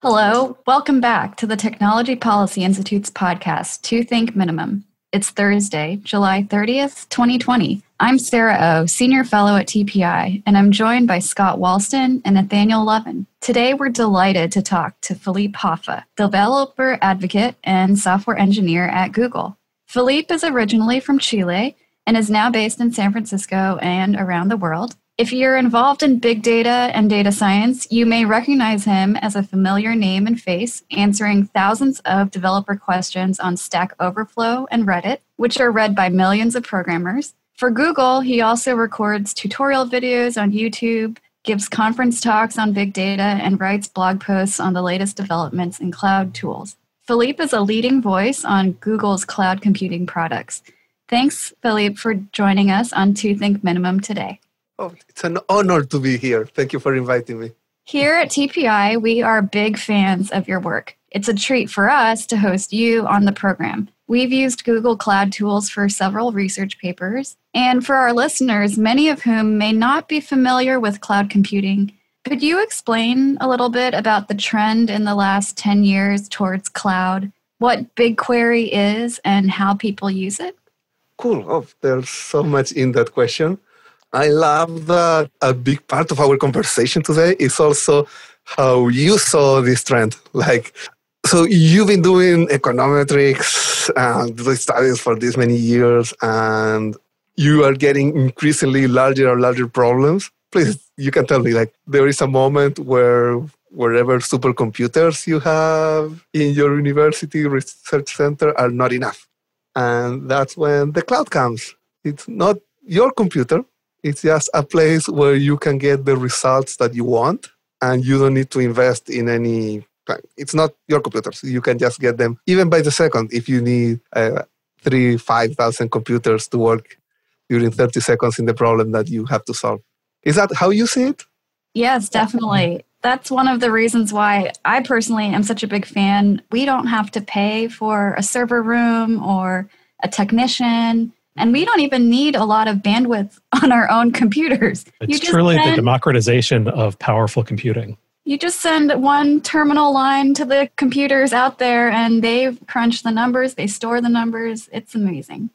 Hello, welcome back to the Technology Policy Institute's podcast, Two Think Minimum. It's Thursday, July 30th, 2020. I'm Sarah O, Senior Fellow at TPI, and I'm joined by Scott Wallsten and Nathaniel Lovin. Today, we're delighted to talk to Felipe Hoffa, developer advocate and software engineer at Google. Felipe is originally from Chile and is now based in San Francisco and around the world. If you're involved in big data and data science, you may recognize him as a familiar name and face, answering thousands of developer questions on Stack Overflow and Reddit, which are read by millions of programmers. For Google, he also records tutorial videos on YouTube, gives conference talks on big data, and writes blog posts on the latest developments in cloud tools. Felipe is a leading voice on Google's cloud computing products. Thanks, Felipe, for joining us on Two Think Minimum today. Oh, it's an honor to be here. Thank you for inviting me. Here at TPI, we are big fans of your work. It's a treat for us to host you on the program. We've used Google Cloud tools for several research papers. And for our listeners, many of whom may not be familiar with cloud computing, could you explain a little bit about the trend in the last 10 years towards cloud, what BigQuery is, and how people use it? Cool. Oh, there's so much in that question. I love that a big part of our conversation today is also how you saw this trend. Like, so you've been doing econometrics and studies for this many years, and you are getting increasingly larger and larger problems. Please, you can tell me, like, there is a moment where wherever supercomputers you have in your university research center are not enough. And that's when the cloud comes. It's not your computer, it's just a place where you can get the results that you want and you don't need to invest in any. It's not your computers. You can just get them even by the second if you need uh, three, 5,000 computers to work during 30 seconds in the problem that you have to solve. Is that how you see it? Yes, definitely. That's one of the reasons why I personally am such a big fan. We don't have to pay for a server room or a technician and we don't even need a lot of bandwidth on our own computers. It's truly send, the democratization of powerful computing. You just send one terminal line to the computers out there and they crunch the numbers, they store the numbers. It's amazing.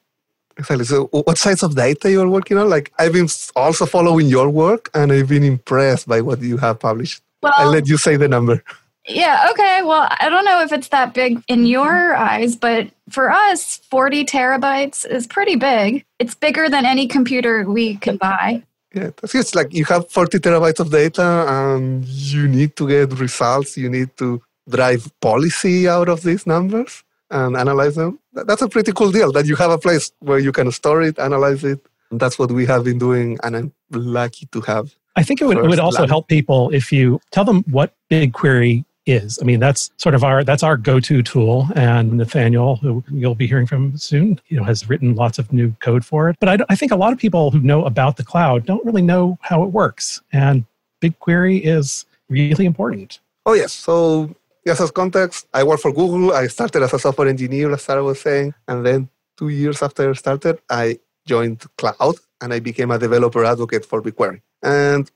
Exactly. So, what size of data you are working on? Like, I've been also following your work and I've been impressed by what you have published. Well, I'll let you say the number. Yeah, okay. Well, I don't know if it's that big in your eyes, but for us, 40 terabytes is pretty big. It's bigger than any computer we can buy. Yeah, it's like you have 40 terabytes of data and you need to get results. You need to drive policy out of these numbers and analyze them. That's a pretty cool deal that you have a place where you can store it, analyze it. And that's what we have been doing, and I'm lucky to have. I think it would, it would also help people if you tell them what BigQuery is. I mean, that's sort of our that's our go-to tool. And Nathaniel, who you'll be hearing from soon, you know, has written lots of new code for it. But I, I think a lot of people who know about the cloud don't really know how it works. And BigQuery is really important. Oh yes. So yes, as context, I work for Google. I started as a software engineer, as Sarah was saying, and then two years after I started, I joined cloud and I became a developer advocate for BigQuery. And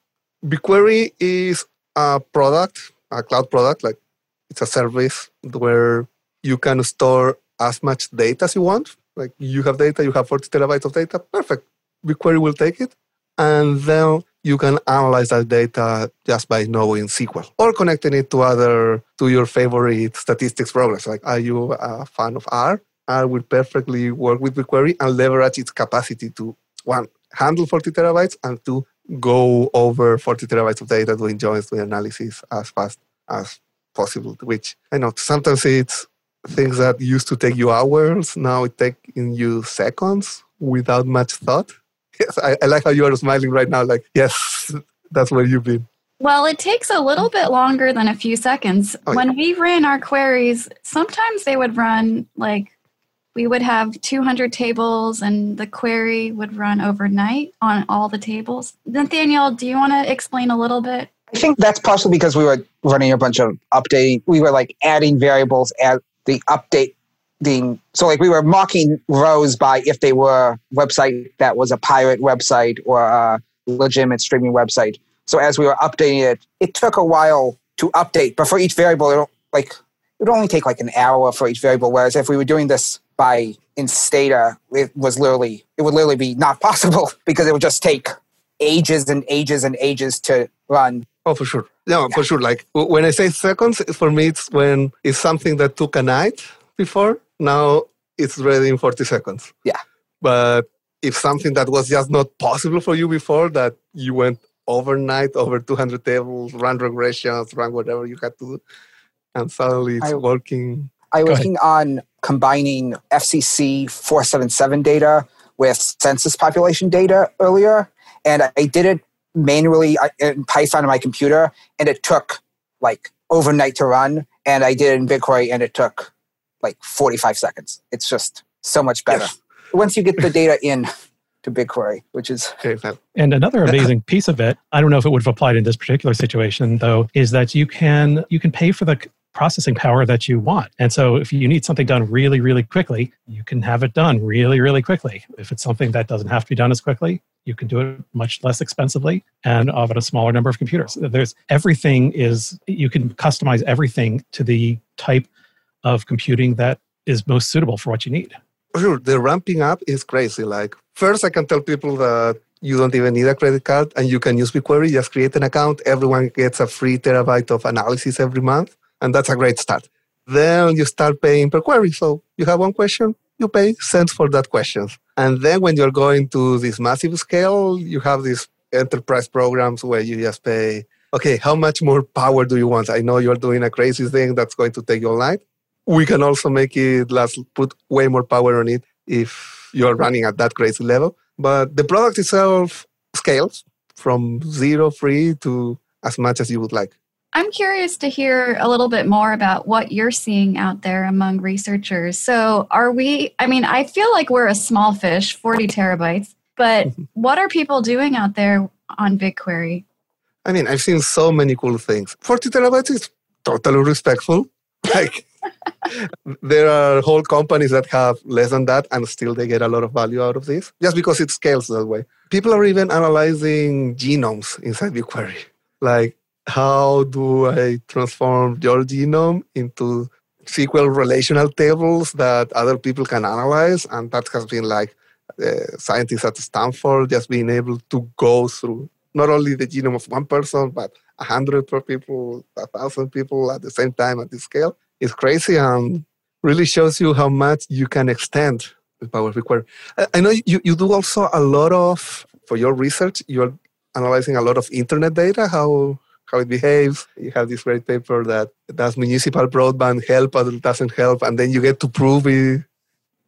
BigQuery is a product a cloud product, like it's a service where you can store as much data as you want. Like you have data, you have 40 terabytes of data, perfect. BigQuery will take it. And then you can analyze that data just by knowing SQL or connecting it to other, to your favorite statistics programs. Like, are you a fan of R? R will perfectly work with BigQuery and leverage its capacity to, one, handle 40 terabytes and two, go over 40 terabytes of data doing joins, doing analysis as fast as possible. Which I know sometimes it's things that used to take you hours, now it takes you seconds without much thought. Yes, I, I like how you are smiling right now. Like, yes, that's where you've been. Well, it takes a little bit longer than a few seconds. Oh, when yeah. we ran our queries, sometimes they would run like we would have 200 tables and the query would run overnight on all the tables. Nathaniel, do you want to explain a little bit? I think that's partially because we were running a bunch of updating. We were like adding variables at the update. So like we were marking rows by if they were website that was a pirate website or a legitimate streaming website. So as we were updating it, it took a while to update, but for each variable, it'll, like it would only take like an hour for each variable. Whereas if we were doing this by in Stata, it was literally it would literally be not possible because it would just take ages and ages and ages to run. Oh, for sure. No, yeah. for sure. Like when I say seconds, for me, it's when it's something that took a night before. Now it's ready in 40 seconds. Yeah. But if something that was just not possible for you before, that you went overnight over 200 tables, run regressions, run whatever you had to do, and suddenly it's I, working. I was working on combining FCC 477 data with census population data earlier, and I did it manually in Python on my computer, and it took like overnight to run. And I did it in BigQuery, and it took like 45 seconds. It's just so much better. Yes. Once you get the data in to BigQuery, which is. And another amazing piece of it, I don't know if it would have applied in this particular situation though, is that you can you can pay for the processing power that you want. And so if you need something done really, really quickly, you can have it done really, really quickly. If it's something that doesn't have to be done as quickly, you can do it much less expensively and of a smaller number of computers. There's everything is you can customize everything to the type of computing that is most suitable for what you need. Sure, the ramping up is crazy. Like first I can tell people that you don't even need a credit card and you can use BigQuery, just create an account. Everyone gets a free terabyte of analysis every month and that's a great start. Then you start paying per query. So you have one question, you pay cents for that question. And then when you're going to this massive scale, you have these enterprise programs where you just pay, okay, how much more power do you want? I know you're doing a crazy thing that's going to take you all night. We can also make it last, put way more power on it if you're running at that crazy level. But the product itself scales from zero free to as much as you would like. I'm curious to hear a little bit more about what you're seeing out there among researchers. So, are we, I mean, I feel like we're a small fish, 40 terabytes, but what are people doing out there on BigQuery? I mean, I've seen so many cool things. 40 terabytes is totally respectful. Like, there are whole companies that have less than that and still they get a lot of value out of this just because it scales that way. People are even analyzing genomes inside BigQuery. Like, how do I transform your genome into SQL relational tables that other people can analyze? And that has been like uh, scientists at Stanford just being able to go through not only the genome of one person, but a hundred people, a thousand people at the same time at this scale. It's crazy and really shows you how much you can extend the power required. I know you, you do also a lot of, for your research, you're analyzing a lot of internet data. How how it behaves. You have this great paper that does municipal broadband help or doesn't help, and then you get to prove it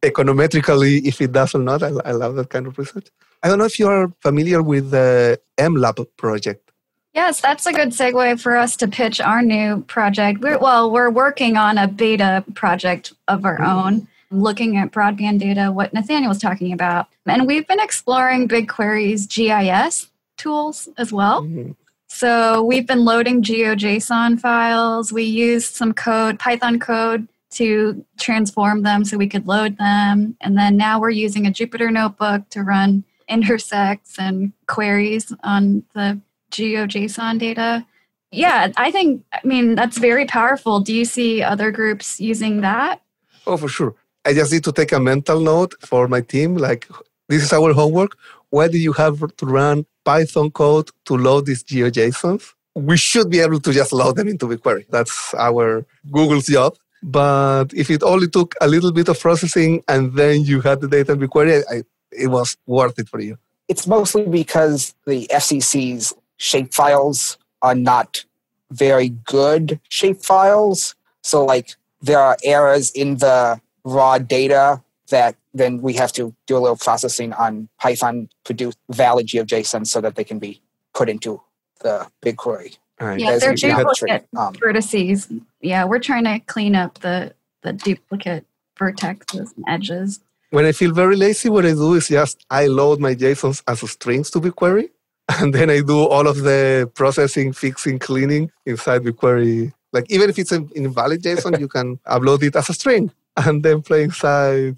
econometrically if it does or not. I, I love that kind of research. I don't know if you're familiar with the MLab project. Yes, that's a good segue for us to pitch our new project. We're, well, we're working on a beta project of our mm-hmm. own, looking at broadband data, what Nathaniel was talking about. And we've been exploring BigQuery's GIS tools as well. Mm-hmm. So we've been loading GeoJSON files. We used some code, Python code, to transform them so we could load them. And then now we're using a Jupyter notebook to run intersects and queries on the GeoJSON data. Yeah, I think, I mean, that's very powerful. Do you see other groups using that? Oh, for sure. I just need to take a mental note for my team. Like, this is our homework. Why do you have to run Python code to load these GeoJSONs. We should be able to just load them into BigQuery. That's our Google's job. But if it only took a little bit of processing and then you had the data in BigQuery, I, it was worth it for you. It's mostly because the FCC's shapefiles are not very good shapefiles. So, like, there are errors in the raw data that then we have to do a little processing on Python produce valid GeoJSON so that they can be put into the BigQuery. Right. Yeah, they're duplicate um, vertices. Yeah, we're trying to clean up the the duplicate vertexes and edges. When I feel very lazy, what I do is just I load my JSONs as strings to BigQuery, and then I do all of the processing, fixing, cleaning inside BigQuery. Like even if it's an invalid JSON, you can upload it as a string and then play inside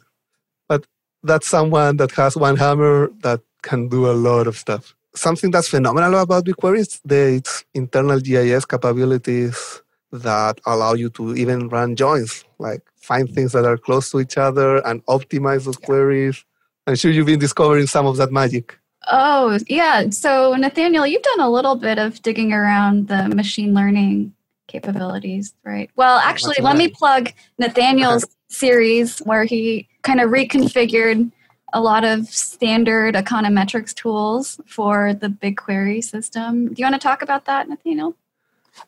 that's someone that has one hammer that can do a lot of stuff. something that's phenomenal about BigQuery is the its internal GIS capabilities that allow you to even run joins, like find things that are close to each other and optimize those queries. I'm sure you've been discovering some of that magic. Oh, yeah. So, Nathaniel, you've done a little bit of digging around the machine learning capabilities, right? Well, actually, let me plug Nathaniel's series where he kind of reconfigured a lot of standard econometrics tools for the BigQuery system. Do you want to talk about that, Nathaniel?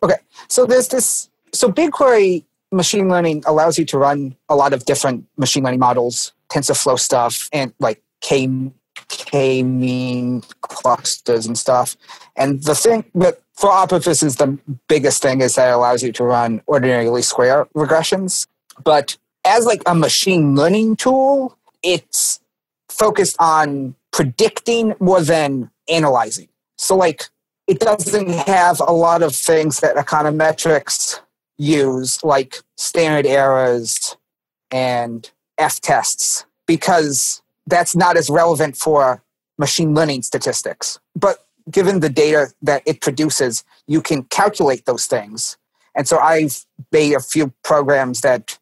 Okay, so there's this. So BigQuery machine learning allows you to run a lot of different machine learning models, TensorFlow stuff, and like K K mean clusters and stuff. And the thing that for our purposes, the biggest thing is that it allows you to run ordinary least square regressions. But as like a machine learning tool, it's focused on predicting more than analyzing. So like it doesn't have a lot of things that econometrics use, like standard errors and F tests, because that's not as relevant for machine learning statistics. But given the data that it produces, you can calculate those things. And so I've made a few programs that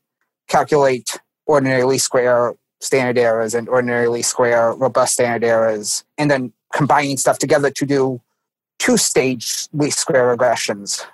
calculate ordinary least square standard errors and ordinary least square robust standard errors, and then combining stuff together to do two stage least square regressions.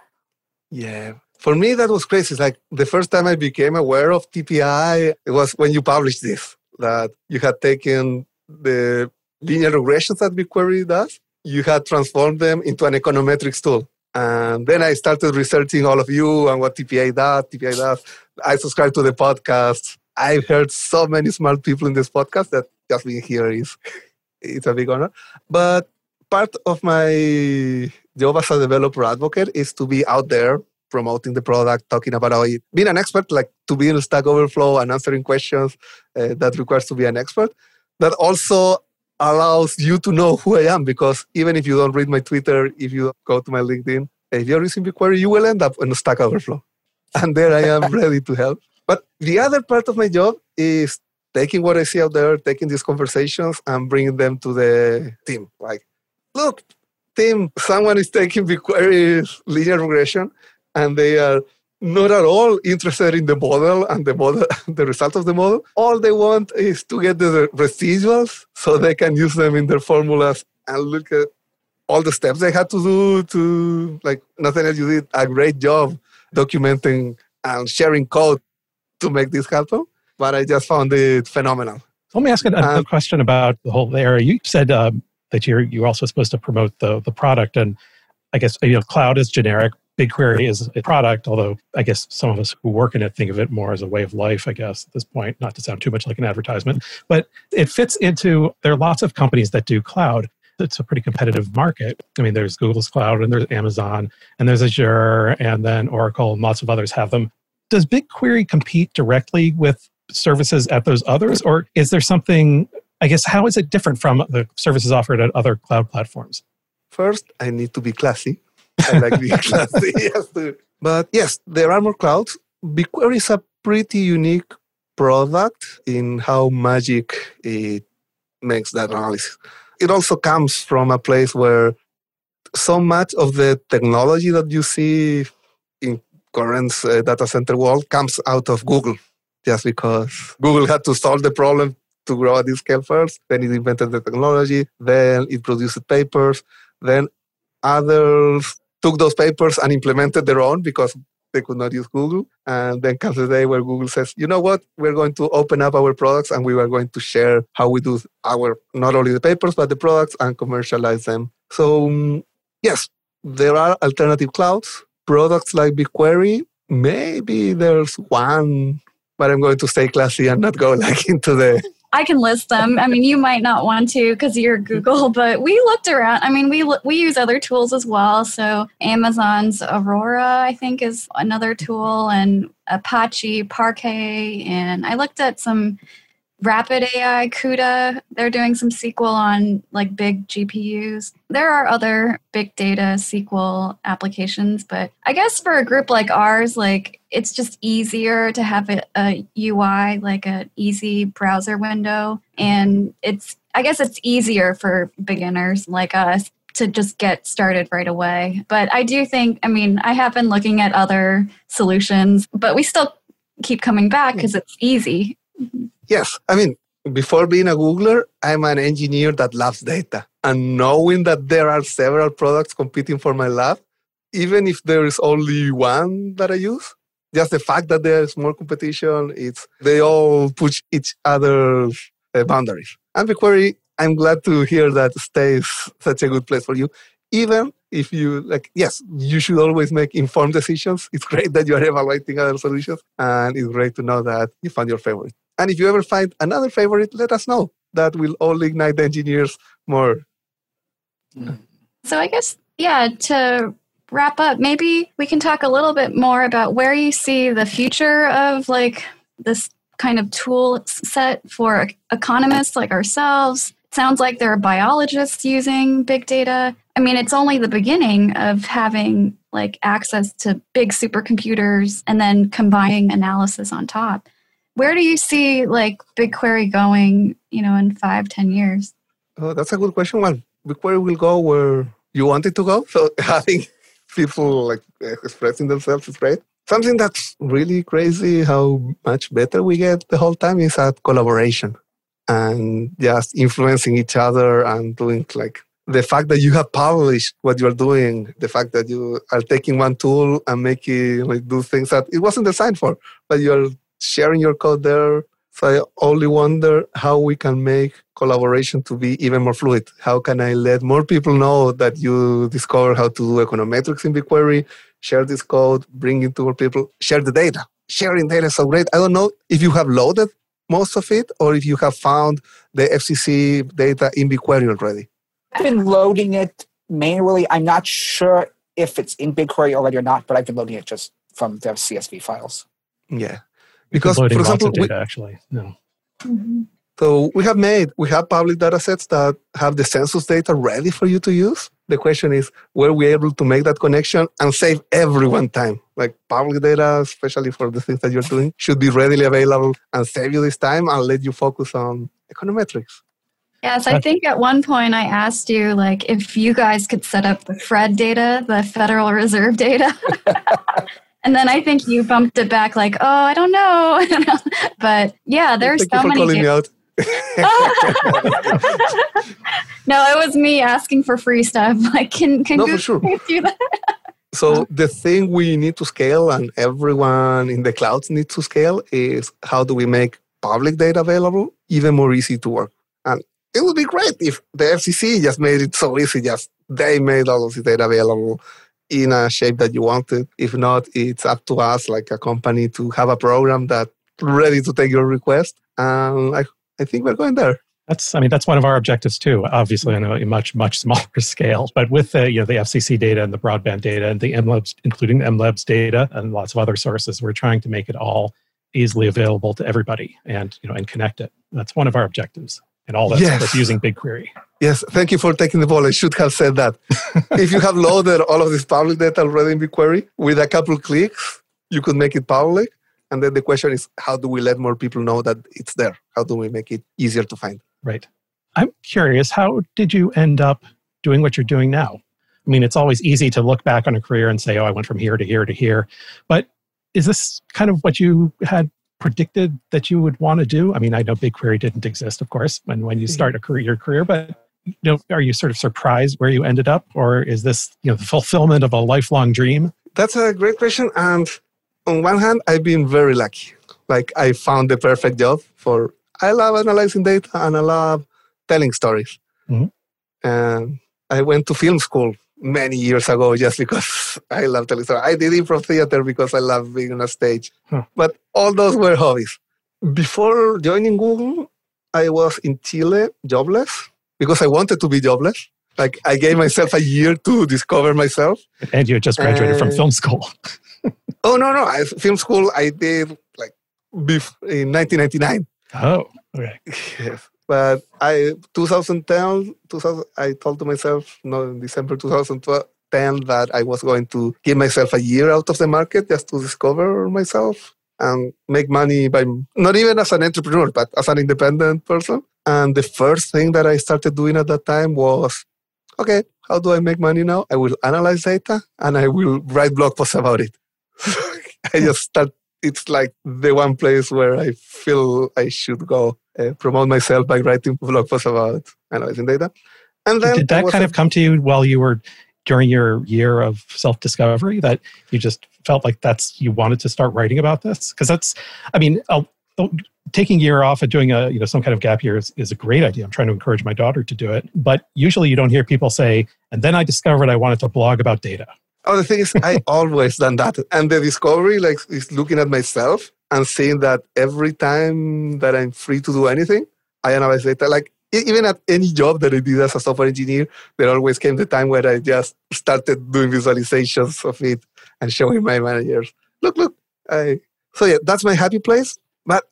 Yeah. For me, that was crazy. It's like the first time I became aware of TPI, it was when you published this, that you had taken the linear regressions that BigQuery does, you had transformed them into an econometrics tool. And then I started researching all of you and what TPI does, TPI does. I subscribe to the podcast. I've heard so many smart people in this podcast that just being here is it's a big honor. But part of my job as a developer advocate is to be out there promoting the product, talking about it, being an expert, like to be in Stack Overflow and answering questions uh, that requires to be an expert. That also allows you to know who I am because even if you don't read my Twitter, if you go to my LinkedIn, if you're using BigQuery, you will end up in Stack Overflow. And there I am ready to help. But the other part of my job is taking what I see out there, taking these conversations and bringing them to the team. Like, look, team, someone is taking BigQuery linear regression and they are not at all interested in the model and the model the result of the model all they want is to get the residuals so they can use them in their formulas and look at all the steps they had to do to like nathaniel you did a great job documenting and sharing code to make this happen but i just found it phenomenal let me ask a, a um, question about the whole area you said um, that you're you're also supposed to promote the the product and i guess you know cloud is generic BigQuery is a product, although I guess some of us who work in it think of it more as a way of life, I guess, at this point, not to sound too much like an advertisement. But it fits into, there are lots of companies that do cloud. It's a pretty competitive market. I mean, there's Google's cloud and there's Amazon and there's Azure and then Oracle and lots of others have them. Does BigQuery compete directly with services at those others? Or is there something, I guess, how is it different from the services offered at other cloud platforms? First, I need to be classy I like being classy. yes, But yes, there are more clouds. BigQuery is a pretty unique product in how magic it makes that analysis. It also comes from a place where so much of the technology that you see in current uh, data center world comes out of Google, just because Google had to solve the problem to grow at this scale first. Then it invented the technology. Then it produced papers. Then others took those papers and implemented their own because they could not use Google. And then comes the day where Google says, you know what, we're going to open up our products and we are going to share how we do our, not only the papers, but the products and commercialize them. So, um, yes, there are alternative clouds. Products like BigQuery, maybe there's one, but I'm going to stay classy and not go like into the I can list them. I mean, you might not want to because you're Google, but we looked around. I mean, we we use other tools as well. So Amazon's Aurora, I think, is another tool, and Apache Parquet, and I looked at some Rapid AI, CUDA, they're doing some SQL on like big GPUs. There are other big data SQL applications, but I guess for a group like ours, like it's just easier to have a, a UI, like an easy browser window. And it's, I guess it's easier for beginners like us. to just get started right away. But I do think, I mean, I have been looking at other solutions, but we still keep coming back because it's easy. Yes. I mean, before being a Googler, I'm an engineer that loves data. And knowing that there are several products competing for my lab, even if there is only one that I use, just the fact that there's more competition, it's they all push each other's uh, boundaries. And BigQuery, I'm glad to hear that stays such a good place for you. Even if you like, yes, you should always make informed decisions. It's great that you are evaluating other solutions, and it's great to know that you found your favorite. And if you ever find another favorite, let us know. That will only ignite the engineers more. So I guess, yeah, to wrap up, maybe we can talk a little bit more about where you see the future of like this kind of tool set for economists like ourselves. It sounds like there are biologists using big data. I mean, it's only the beginning of having like access to big supercomputers and then combining analysis on top. Where do you see like BigQuery going, you know, in five, ten years? Oh, that's a good question. Well, BigQuery will go where you want it to go. So having people like eh, expressing themselves is great. Something that's really crazy how much better we get the whole time is at collaboration and just influencing each other and doing like the fact that you have published what you're doing, the fact that you are taking one tool and making like do things that it wasn't designed for, but you're sharing your code there. So I only wonder how we can make collaboration to be even more fluid. How can I let more people know that you discover how to do econometrics in BigQuery, share this code, bring it to more people, share the data. Sharing data is so great. I don't know if you have loaded most of it or if you have found the FCC data in BigQuery already. I've been loading it manually. I'm not sure if it's in BigQuery already or not, but I've been loading it just from the CSV files. Yeah because for example, data, we, actually no. Mm-hmm. So we have made we have public data sets that have the census data ready for you to use. The question is, were we able to make that connection and save everyone time? Like public data, especially for the things that you're doing, should be readily available and save you this time and let you focus on econometrics. Yes, I think at one point I asked you like if you guys could set up the FRED data, the Federal Reserve data. And then I think you bumped it back like, oh, I don't know. but yeah, there's Thank so many. Calling me out. no, it was me asking for free stuff. Like, can can no, for sure. do that? so the thing we need to scale, and everyone in the clouds needs to scale, is how do we make public data available even more easy to work? And it would be great if the FCC just made it so easy. Just they made all of the data available in a shape that you want it. If not, it's up to us, like a company, to have a program that ready to take your request. And I, I think we're going there. That's, I mean, that's one of our objectives too. Obviously, on a much, much smaller scale, but with the, you know, the FCC data and the broadband data and the MLabs, including the MLabs data and lots of other sources, we're trying to make it all easily available to everybody and, you know, and connect it. That's one of our objectives and all that's yes. using BigQuery. Yes, thank you for taking the ball. I should have said that. if you have loaded all of this public data already in BigQuery, with a couple clicks, you could make it public. And then the question is, how do we let more people know that it's there? How do we make it easier to find? Right. I'm curious, how did you end up doing what you're doing now? I mean, it's always easy to look back on a career and say, oh, I went from here to here to here. But is this kind of what you had predicted that you would want to do? I mean, I know BigQuery didn't exist, of course, when, when you mm-hmm. start a career, your career, but you know, are you sort of surprised where you ended up, or is this you know the fulfillment of a lifelong dream? That's a great question. And on one hand, I've been very lucky. Like I found the perfect job for. I love analyzing data and I love telling stories. Mm-hmm. And I went to film school many years ago just because I love telling stories. I did improv theater because I love being on a stage. Huh. But all those were hobbies. Before joining Google, I was in Chile jobless because I wanted to be jobless. Like I gave myself a year to discover myself. And you just graduated from film school. oh no, no! I, film school I did like in 1999. Oh, okay. Yes, but I 2010, 2000, I told to myself no in December 2010 that I was going to give myself a year out of the market just to discover myself and make money by not even as an entrepreneur but as an independent person and the first thing that I started doing at that time was, okay, how do I make money now? I will analyze data and I will write blog posts about it. I just start. It's like the one place where I feel I should go uh, promote myself by writing blog posts about analyzing data. And then did that kind of come to you while you were during your year of self discovery that you just felt like that's you wanted to start writing about this? Because that's, I mean, I'll, taking a year off and doing a you know some kind of gap year is, is a great idea. I'm trying to encourage my daughter to do it, but usually you don't hear people say, "And then I discovered I wanted to blog about data." Oh, the thing is, I always done that, and the discovery like is looking at myself and seeing that every time that I'm free to do anything, I analyze data. Like even at any job that I did as a software engineer, there always came the time where I just started doing visualizations of it and showing my managers, look, look. I, so yeah, that's my happy place. But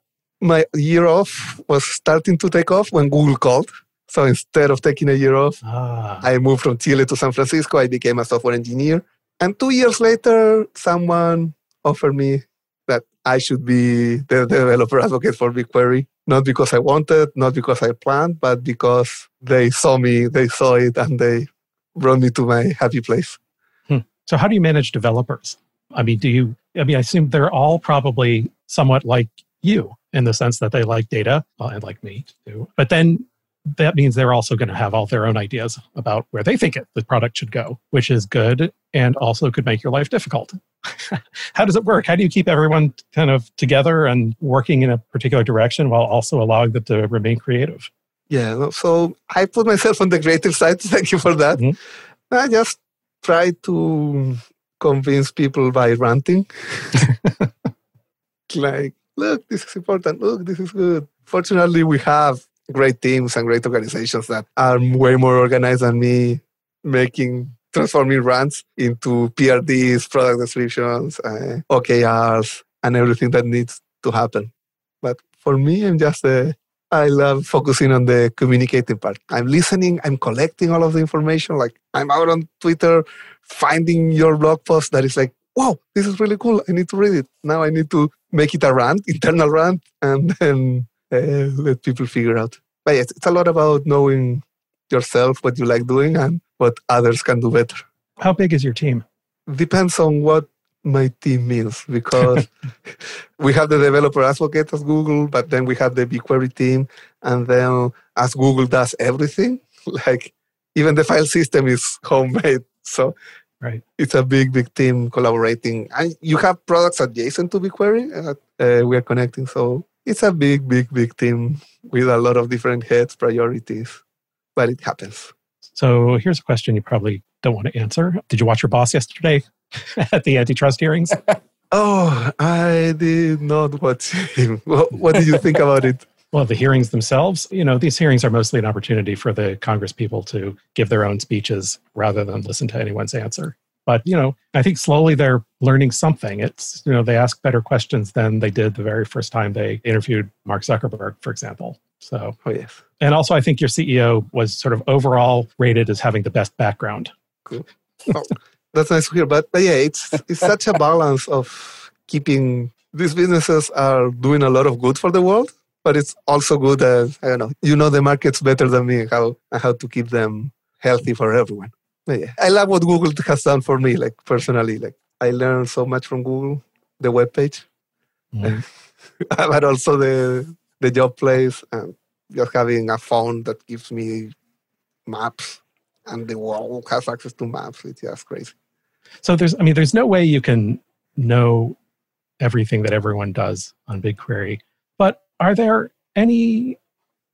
my year off was starting to take off when Google called. So instead of taking a year off, ah. I moved from Chile to San Francisco. I became a software engineer. And two years later, someone offered me that I should be the developer advocate for BigQuery not because I wanted, not because I planned, but because they saw me, they saw it, and they brought me to my happy place. Hmm. So, how do you manage developers? I mean, do you, I mean, I assume they're all probably somewhat like you in the sense that they like data, well, and like me too. But then that means they're also going to have all their own ideas about where they think it, the product should go, which is good and also could make your life difficult. How does it work? How do you keep everyone kind of together and working in a particular direction while also allowing them to remain creative? Yeah, so I put myself on the creative side. Thank you for that. Mm-hmm. I just try to convince people by ranting. like, look, this is important. Look, this is good. Fortunately, we have great teams and great organizations that are way more organized than me, making transforming runs into PRDs, product descriptions, uh, OKRs, and everything that needs to happen. But for me, I'm just a, I love focusing on the communicating part. I'm listening, I'm collecting all of the information. Like I'm out on Twitter, finding your blog post that is like, wow, this is really cool. I need to read it. Now I need to make it a rant, internal rant, and then uh, let people figure out. But yes, it's a lot about knowing yourself, what you like doing, and what others can do better. How big is your team? Depends on what my team means because we have the developer advocate as Google, but then we have the BigQuery team, and then as Google does everything, like even the file system is homemade. So right. it's a big, big team collaborating. And you have products adjacent to BigQuery uh, uh, we are connecting. So it's a big, big, big team with a lot of different heads, priorities, but it happens. So here's a question you probably don't want to answer. Did you watch your boss yesterday at the antitrust hearings? oh, I did not watch him. What, what did you think about it? Well, the hearings themselves, you know, these hearings are mostly an opportunity for the Congress people to give their own speeches rather than listen to anyone's answer. But, you know, I think slowly they're learning something. It's, you know, they ask better questions than they did the very first time they interviewed Mark Zuckerberg, for example. So, oh, yes. And also, I think your CEO was sort of overall rated as having the best background. Cool. Oh, that's nice to hear. But, but yeah, it's, it's such a balance of keeping these businesses are doing a lot of good for the world, but it's also good as, I don't know, you know the markets better than me, how, how to keep them healthy for everyone. But yeah, I love what Google has done for me, like personally. Like I learned so much from Google, the web page, mm. but also the the job place and just having a phone that gives me maps and the world has access to maps. It's just crazy. So there's, I mean, there's no way you can know everything that everyone does on BigQuery. Are there any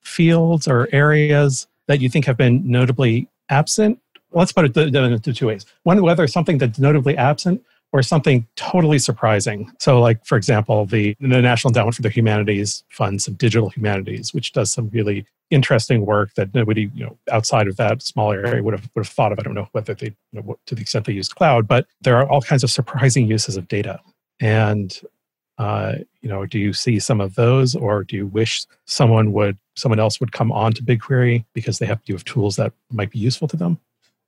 fields or areas that you think have been notably absent? Let's put it into two ways. One, whether something that's notably absent or something totally surprising. So, like for example, the, the National Endowment for the Humanities funds some digital humanities, which does some really interesting work that nobody, you know, outside of that small area would have would have thought of. I don't know whether they, you know, to the extent they use cloud, but there are all kinds of surprising uses of data. And uh, you know, do you see some of those, or do you wish someone would someone else would come on to BigQuery because they have you have tools that might be useful to them?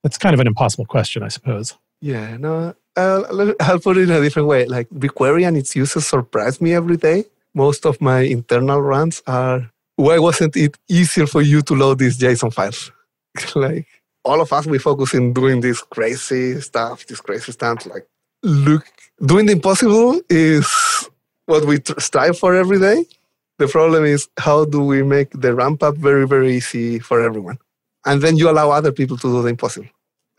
That's kind of an impossible question, I suppose. Yeah, no, I'll, I'll put it in a different way. Like BigQuery and its users surprise me every day. Most of my internal runs are why wasn't it easier for you to load these JSON files? like all of us we focus in doing this crazy stuff, this crazy stuff. Like, look, doing the impossible is what we tr- strive for every day. The problem is how do we make the ramp up very, very easy for everyone, and then you allow other people to do the impossible.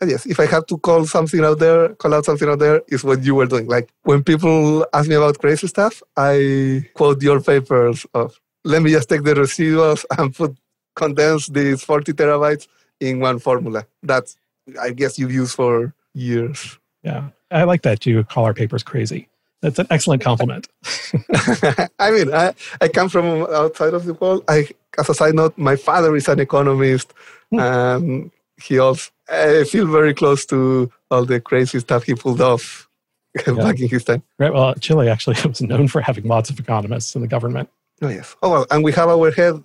And yes, if I have to call something out there, call out something out there, is what you were doing. Like when people ask me about crazy stuff, I quote your papers of let me just take the residuals and put condense these 40 terabytes in one formula. That's I guess you've used for years. Yeah. I like that you call our papers crazy. That's an excellent compliment. I mean, I, I come from outside of the world. I, as a side note, my father is an economist, Hmm. and he also. I feel very close to all the crazy stuff he pulled off back in his time. Right. Well, Chile actually was known for having lots of economists in the government. Oh yes. Oh well, and we have our head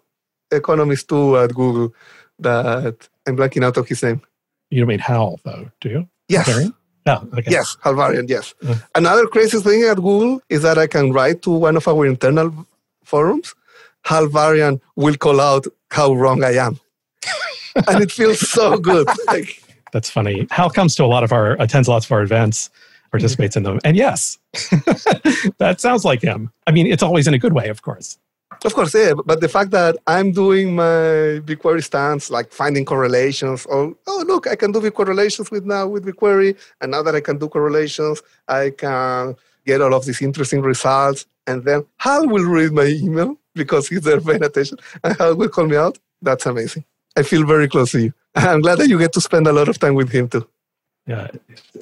economist too at Google. That I'm blanking out of his name. You don't mean Hal, though, do you? Yes. Varian? Oh, okay. Yes, Hal Varian, yes. Uh. Another crazy thing at Google is that I can write to one of our internal forums. Hal Varian will call out how wrong I am. and it feels so good. Like, That's funny. Hal comes to a lot of our, attends lots of our events, participates in them. And yes, that sounds like him. I mean, it's always in a good way, of course. Of course, yeah, but the fact that I'm doing my BigQuery stance, like finding correlations, or oh look, I can do the correlations with now with BigQuery, and now that I can do correlations, I can get all of these interesting results, and then Hal will read my email because he's there paying attention, and Hal will call me out. That's amazing. I feel very close to you. I'm glad that you get to spend a lot of time with him too. Yeah,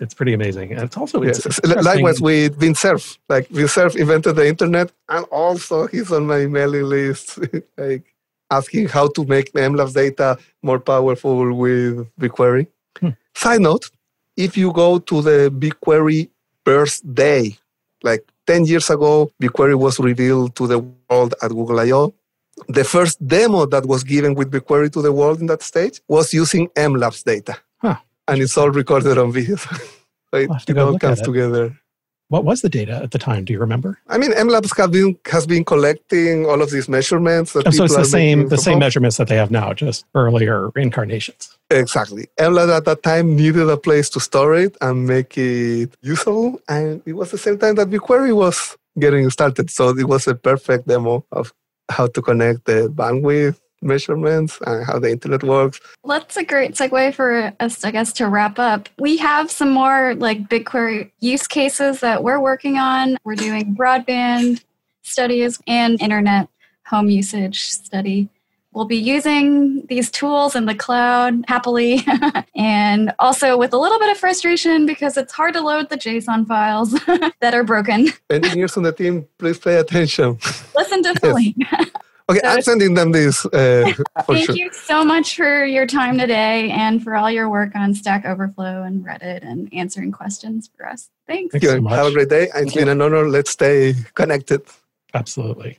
it's pretty amazing. And it's also Yes. it's Likewise with Vint Cerf. Like Vint Cerf invented the internet and also he's on my mailing list, like asking how to make MLabs data more powerful with BigQuery. Hmm. Side note, if you go to the BigQuery first day, like 10 years ago, BigQuery was revealed to the world at Google I.O. The first demo that was given with BigQuery to the world in that stage was using MLabs data. And it's all recorded on video. it, I'll have to it all comes together. What was the data at the time? Do you remember? I mean, MLabs have been, has been collecting all of these measurements. Oh, so it's the same the same home. measurements that they have now, just earlier incarnations. Exactly. MLabs at that time needed a place to store it and make it usable. And it was the same time that BigQuery was getting started. So it was a perfect demo of how to connect the bandwidth measurements and how the internet works. That's a great segue for us, I guess, to wrap up. We have some more like BigQuery use cases that we're working on. We're doing broadband studies and internet home usage study. We'll be using these tools in the cloud happily and also with a little bit of frustration because it's hard to load the JSON files that are broken. Engineers on the team, please pay attention. Listen to Philly. Okay, So- I'm sending them this uh, Thank sure. you so much for your time today and for all your work on Stack Overflow and Reddit and answering questions for us. Thanks. Thanks so much. Have a great day. It's you. been an honor. Let's stay connected. Absolutely.